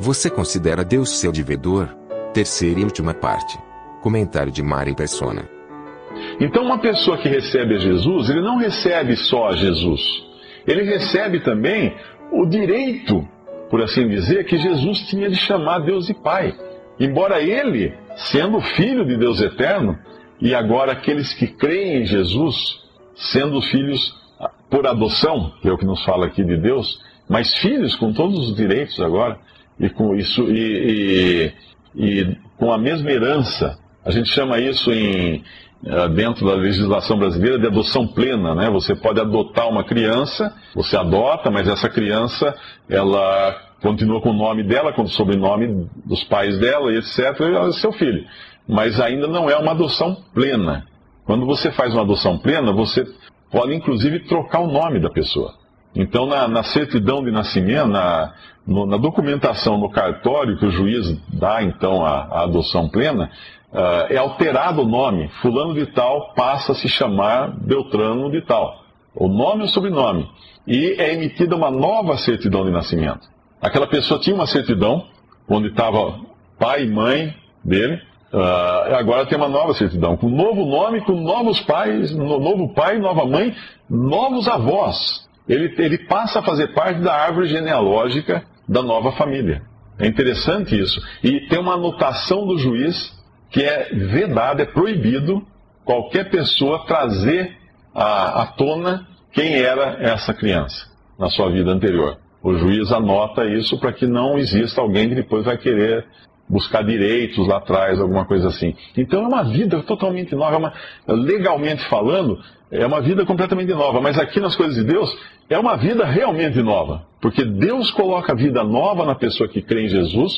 Você considera Deus seu devedor? Terceira e última parte. Comentário de Mari Persona. Então, uma pessoa que recebe a Jesus, ele não recebe só a Jesus. Ele recebe também o direito, por assim dizer, que Jesus tinha de chamar Deus de Pai. Embora ele, sendo filho de Deus eterno, e agora aqueles que creem em Jesus, sendo filhos por adoção, que é o que nos fala aqui de Deus, mas filhos com todos os direitos agora, e com isso e, e, e com a mesma herança. A gente chama isso em eh, dentro da legislação brasileira de adoção plena, né? Você pode adotar uma criança, você adota, mas essa criança ela continua com o nome dela, com o sobrenome dos pais dela, etc. E é seu filho. Mas ainda não é uma adoção plena. Quando você faz uma adoção plena, você pode inclusive trocar o nome da pessoa. Então, na, na certidão de nascimento, na, no, na, documentação no cartório que o juiz dá então a, a adoção plena, uh, é alterado o nome. Fulano de tal passa a se chamar Beltrano de tal. O nome e o sobrenome. E é emitida uma nova certidão de nascimento. Aquela pessoa tinha uma certidão onde estava pai e mãe dele. Uh, agora tem uma nova certidão, com novo nome, com novos pais, no, novo pai, nova mãe, novos avós ele, ele passa a fazer parte da árvore genealógica da nova família. É interessante isso. E tem uma anotação do juiz que é vedado, é proibido qualquer pessoa trazer à, à tona quem era essa criança na sua vida anterior. O juiz anota isso para que não exista alguém que depois vai querer buscar direitos lá atrás, alguma coisa assim. Então é uma vida totalmente nova, é uma, legalmente falando, é uma vida completamente nova. Mas aqui nas coisas de Deus, é uma vida realmente nova. Porque Deus coloca vida nova na pessoa que crê em Jesus,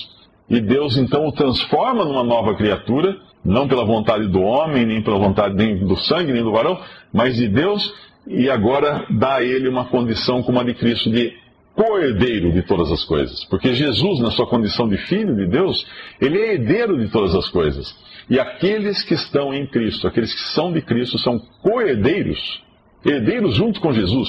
e Deus então o transforma numa nova criatura, não pela vontade do homem, nem pela vontade nem do sangue, nem do varão, mas de Deus, e agora dá a ele uma condição como a de Cristo de co-herdeiro de todas as coisas. Porque Jesus, na sua condição de filho de Deus, ele é herdeiro de todas as coisas. E aqueles que estão em Cristo, aqueles que são de Cristo, são co-herdeiros, herdeiros junto com Jesus.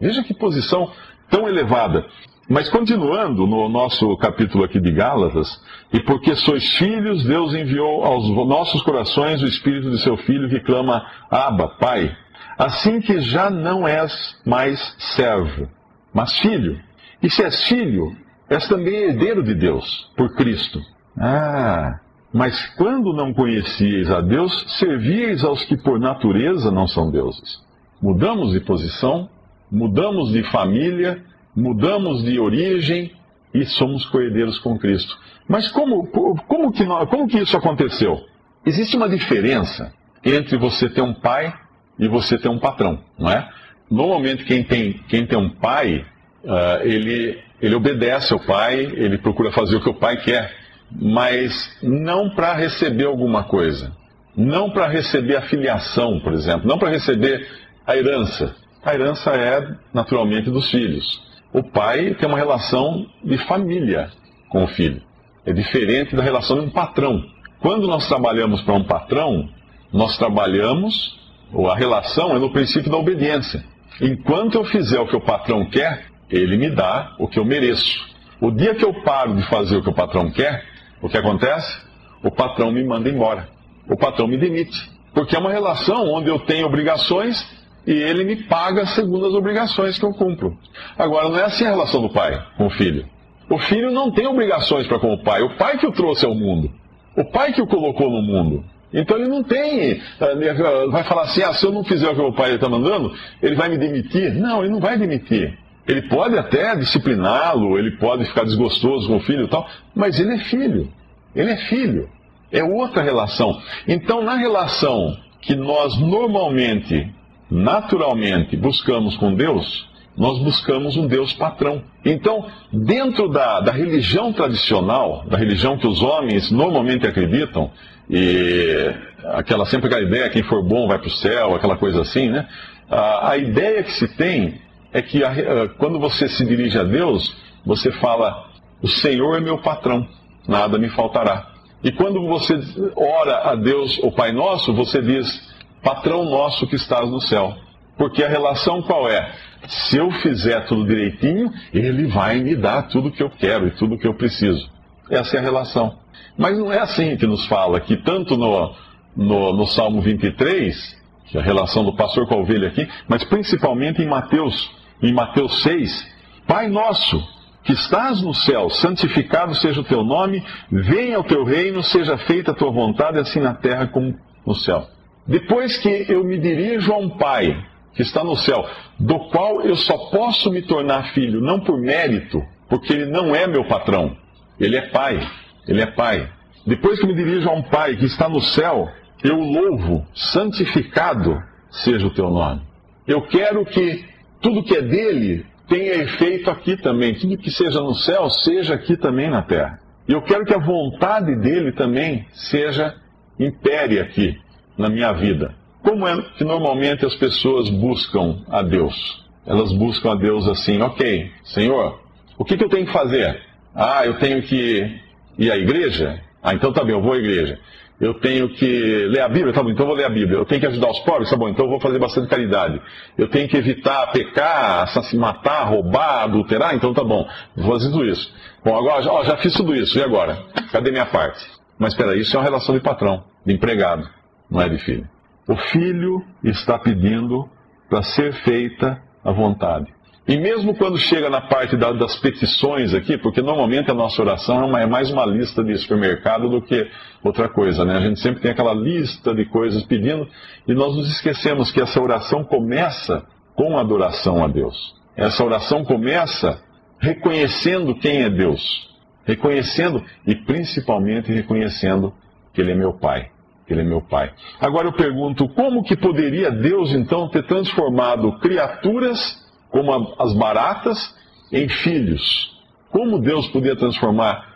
Veja que posição tão elevada. Mas continuando no nosso capítulo aqui de Gálatas, e porque sois filhos, Deus enviou aos nossos corações o Espírito de seu Filho que clama, Abba, Pai. Assim que já não és mais servo, mas filho. E se és filho, és também herdeiro de Deus, por Cristo. Ah, mas quando não conhecieis a Deus, servíeis aos que por natureza não são deuses. Mudamos de posição, mudamos de família, mudamos de origem e somos coerdeiros com Cristo. Mas como, como, que, como que isso aconteceu? Existe uma diferença entre você ter um pai e você ter um patrão, não é? Normalmente, quem tem, quem tem um pai, uh, ele, ele obedece ao pai, ele procura fazer o que o pai quer, mas não para receber alguma coisa. Não para receber a filiação, por exemplo, não para receber a herança. A herança é, naturalmente, dos filhos. O pai tem uma relação de família com o filho. É diferente da relação de um patrão. Quando nós trabalhamos para um patrão, nós trabalhamos, ou a relação é no princípio da obediência. Enquanto eu fizer o que o patrão quer, ele me dá o que eu mereço. O dia que eu paro de fazer o que o patrão quer, o que acontece? O patrão me manda embora. O patrão me demite. Porque é uma relação onde eu tenho obrigações e ele me paga segundo as obrigações que eu cumpro. Agora, não é assim a relação do pai com o filho. O filho não tem obrigações para com o pai. O pai que o trouxe ao mundo. O pai que o colocou no mundo. Então ele não tem, eh, vai falar assim, ah, se eu não fizer o que o pai está mandando, ele vai me demitir. Não, ele não vai demitir. Ele pode até discipliná-lo, ele pode ficar desgostoso com o filho e tal, mas ele é filho. Ele é filho. É outra relação. Então, na relação que nós normalmente, naturalmente, buscamos com Deus, nós buscamos um Deus patrão. Então, dentro da, da religião tradicional, da religião que os homens normalmente acreditam, e aquela sempre aquela ideia, quem for bom vai para o céu, aquela coisa assim, né? A, a, ideia que se tem é que a, quando você se dirige a Deus, você fala, o Senhor é meu patrão, nada me faltará. E quando você ora a Deus, o Pai Nosso, você diz, patrão nosso que estás no céu. Porque a relação qual é? Se eu fizer tudo direitinho, Ele vai me dar tudo que eu quero e tudo que eu preciso. Essa é a relação. Mas não é assim que nos fala, que tanto no, no, no Salmo 23, que é a relação do pastor com a ovelha aqui, mas principalmente em Mateus, em Mateus 6, Pai nosso, que estás no céu, santificado seja o teu nome, venha o teu reino, seja feita a tua vontade, assim na terra como no céu. Depois que eu me dirijo a um Pai que está no céu, do qual eu só posso me tornar filho, não por mérito, porque ele não é meu patrão, ele é Pai, ele é Pai. Depois que me dirijo a um Pai que está no céu, eu louvo, santificado seja o teu nome. Eu quero que tudo que é dele tenha efeito aqui também, tudo que seja no céu, seja aqui também na terra. E eu quero que a vontade dele também seja impere aqui na minha vida. Como é que normalmente as pessoas buscam a Deus? Elas buscam a Deus assim, ok, Senhor, o que, que eu tenho que fazer? Ah, eu tenho que ir à igreja? Ah, então tá bem, eu vou à igreja. Eu tenho que ler a Bíblia? Tá bom, então eu vou ler a Bíblia. Eu tenho que ajudar os pobres? Tá bom, então eu vou fazer bastante caridade. Eu tenho que evitar pecar, matar, roubar, adulterar? Então tá bom, vou fazer tudo isso. Bom, agora ó, já fiz tudo isso, e agora? Cadê minha parte? Mas espera, isso é uma relação de patrão, de empregado, não é de filho. O filho está pedindo para ser feita a vontade. E mesmo quando chega na parte da, das petições aqui, porque normalmente a nossa oração é, é, mais uma lista de supermercado do que outra coisa, né? A gente sempre tem aquela lista de coisas pedindo e nós nos esquecemos que essa oração começa com adoração a Deus. Essa oração começa reconhecendo quem é Deus, reconhecendo e principalmente reconhecendo que Ele é meu Pai. Ele é meu Pai. Agora eu pergunto, como que poderia Deus então ter transformado criaturas como as baratas, em filhos. Como Deus podia transformar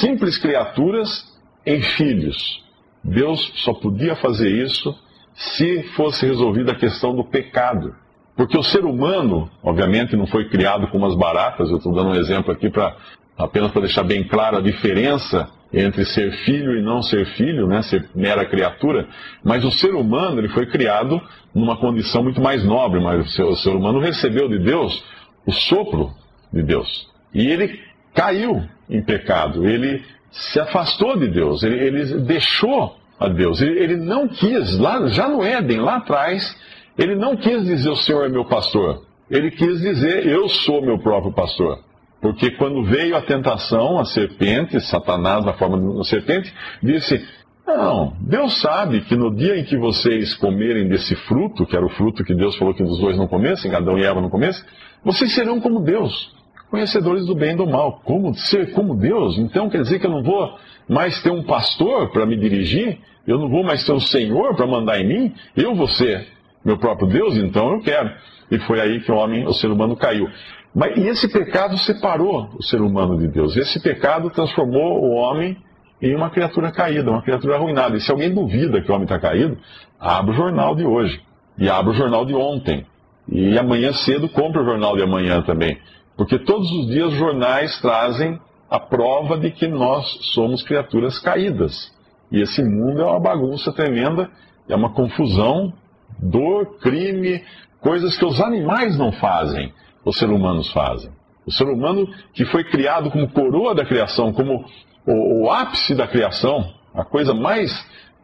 simples criaturas em filhos? Deus só podia fazer isso se fosse resolvida a questão do pecado. Porque o ser humano, obviamente, não foi criado como as baratas, eu estou dando um exemplo aqui para apenas para deixar bem clara a diferença entre ser filho e não ser filho, né, ser mera criatura, mas o ser humano ele foi criado numa condição muito mais nobre, mas o ser humano recebeu de Deus o sopro de Deus. E ele caiu em pecado, ele se afastou de Deus, ele, ele deixou a Deus, ele, ele não quis, lá, já no Éden, lá atrás, ele não quis dizer o Senhor é meu pastor, ele quis dizer eu sou meu próprio pastor. Porque quando veio a tentação, a serpente, Satanás na forma de serpente, disse: Não, Deus sabe que no dia em que vocês comerem desse fruto, que era o fruto que Deus falou que os dois não comessem, Adão e Eva não comessem, vocês serão como Deus, conhecedores do bem e do mal. Como ser como Deus? Então quer dizer que eu não vou mais ter um pastor para me dirigir? Eu não vou mais ter um Senhor para mandar em mim? Eu vou ser meu próprio Deus? Então eu quero. E foi aí que o homem, o ser humano caiu. Mas, e esse pecado separou o ser humano de Deus. Esse pecado transformou o homem em uma criatura caída, uma criatura arruinada. E se alguém duvida que o homem está caído, abre o jornal de hoje. E abre o jornal de ontem. E amanhã cedo compra o jornal de amanhã também. Porque todos os dias os jornais trazem a prova de que nós somos criaturas caídas. E esse mundo é uma bagunça tremenda, é uma confusão, dor, crime, coisas que os animais não fazem os seres humanos fazem. O ser humano que foi criado como coroa da criação, como o, o ápice da criação, a coisa mais,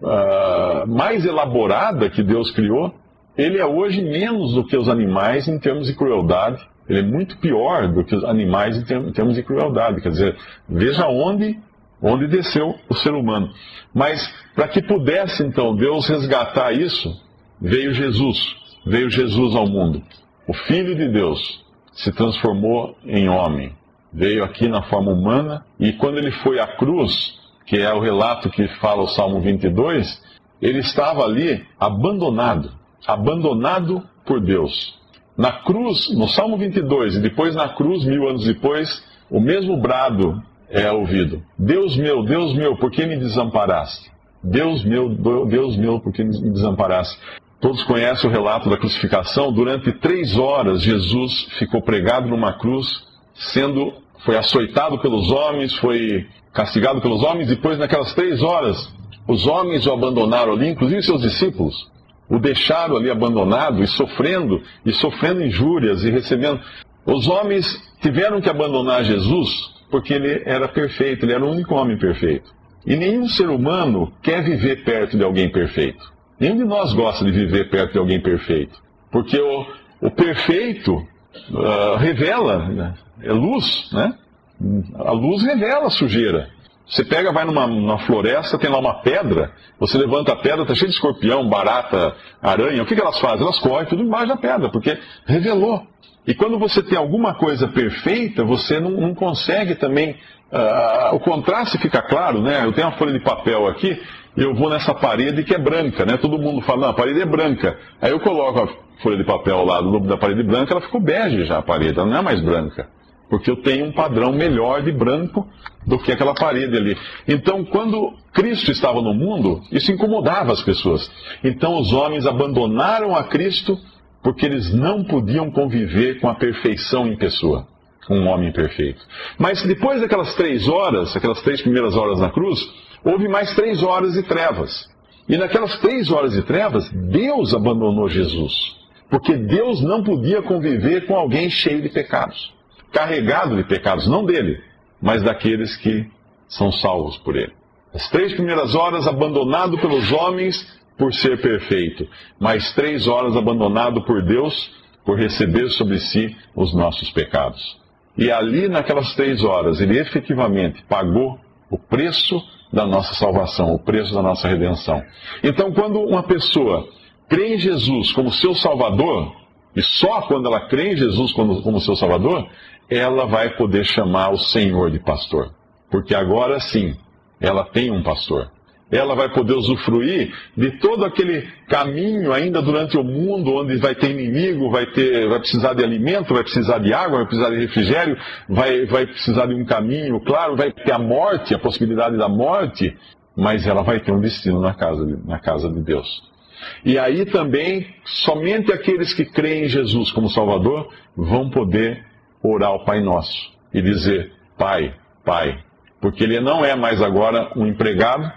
uh, mais elaborada que Deus criou, ele é hoje menos do que os animais em termos de crueldade. Ele é muito pior do que os animais em termos de crueldade. Quer dizer, veja onde, onde desceu o ser humano. Mas para que pudesse então Deus resgatar isso, veio Jesus. Veio Jesus ao mundo. O Filho de Deus, se transformou em homem. Veio aqui na forma humana e quando ele foi à cruz, que é o relato que fala o Salmo 22, ele estava ali abandonado, abandonado por Deus. Na cruz, no Salmo 22, e depois na cruz, mil anos depois, o mesmo brado é ouvido: Deus meu, Deus meu, por que me desamparaste? Deus meu, Deus meu, por que me desamparaste? Todos conhecem o relato da crucificação. Durante três horas, Jesus ficou pregado numa cruz, sendo, foi açoitado pelos homens, foi castigado pelos homens. Depois, naquelas três horas, os homens o abandonaram ali, inclusive seus discípulos, o deixaram ali abandonado e sofrendo, e sofrendo injúrias e recebendo. Os homens tiveram que abandonar Jesus porque ele era perfeito, ele era o único homem perfeito. E nenhum ser humano quer viver perto de alguém perfeito. Nenhum de nós gosta de viver perto de alguém perfeito. Porque o, o perfeito uh, revela, né? é luz, né? A luz revela a sujeira. Você pega, vai numa, numa, floresta, tem lá uma pedra, você levanta a pedra, está cheio de escorpião, barata, aranha. O que, que elas fazem? Elas correm tudo embaixo da pedra, porque revelou. E quando você tem alguma coisa perfeita, você não, não consegue também. Uh, o contraste fica claro, né? Eu tenho uma folha de papel aqui, eu vou nessa parede que é branca, né? Todo mundo fala, não, a parede é branca. Aí eu coloco a folha de papel ao lado da parede branca, ela ficou bege já a parede, ela não é mais branca. Porque eu tenho um padrão melhor de branco do que aquela parede ali. Então, quando Cristo estava no mundo, isso incomodava as pessoas. Então, os homens abandonaram a Cristo porque eles não podiam conviver com a perfeição em pessoa, com um homem perfeito. Mas depois daquelas três horas, aquelas três primeiras horas na cruz, houve mais três horas de trevas. E naquelas três horas de trevas, Deus abandonou Jesus. Porque Deus não podia conviver com alguém cheio de pecados, carregado de pecados, não dele, mas daqueles que são salvos por ele. As três primeiras horas abandonado pelos homens por ser perfeito, mais três horas abandonado por Deus por receber sobre si os nossos pecados. E ali, naquelas três horas, ele efetivamente pagou o preço da nossa salvação, o preço da nossa redenção. Então, quando uma pessoa crê em Jesus como seu Salvador, e só quando ela crê em Jesus como, seu Salvador, ela vai poder chamar o Senhor de pastor. Porque agora sim, ela tem um pastor ela vai poder usufruir de todo aquele caminho ainda durante o mundo, onde vai ter inimigo, vai, ter, vai precisar de alimento, vai precisar de água, vai precisar de refrigério, vai, vai precisar de um caminho, claro, vai ter a morte, a possibilidade da morte, mas ela vai ter um destino na casa na casa de Deus. E aí também, somente aqueles que creem em Jesus como Salvador vão poder orar ao Pai Nosso e dizer: Pai, Pai. Porque ele não é mais agora um empregado,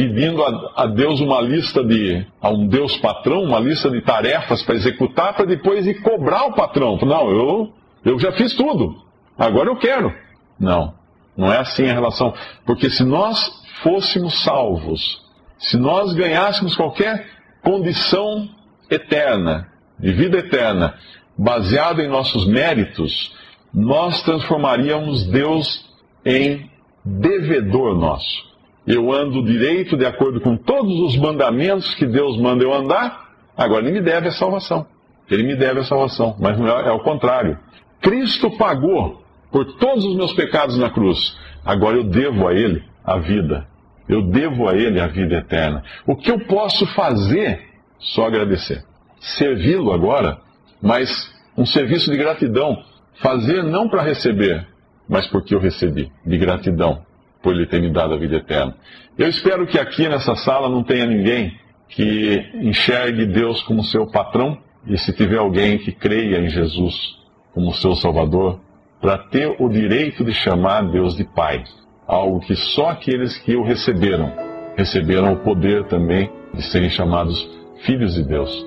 pedindo a, a, Deus uma lista de, a um Deus patrão, uma lista de tarefas para executar, para depois ir cobrar o patrão. Não, eu, eu já fiz tudo, agora eu quero. Não, não é assim a relação. Porque se nós fôssemos salvos, se nós ganhássemos qualquer condição eterna, de vida eterna, baseada em nossos méritos, nós transformaríamos Deus em devedor nosso eu ando direito de acordo com todos os mandamentos que Deus manda eu andar, agora ele me deve a salvação. Ele me deve a salvação, mas é, é o contrário. Cristo pagou por todos os meus pecados na cruz. Agora eu devo a Ele a vida. Eu devo a Ele a vida eterna. O que eu posso fazer? Só agradecer. Servi-lo agora, mas um serviço de gratidão. Fazer não para receber, mas porque eu recebi, de gratidão por Ele ter me dado a vida eterna. Eu espero que aqui nessa sala não tenha ninguém que enxergue Deus como seu patrão, e se tiver alguém que creia em Jesus como seu Salvador, para ter o direito de chamar Deus de Pai, algo que só aqueles que o receberam, receberam o poder também de serem chamados filhos de Deus.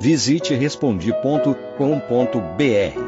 Visite respondi.com.br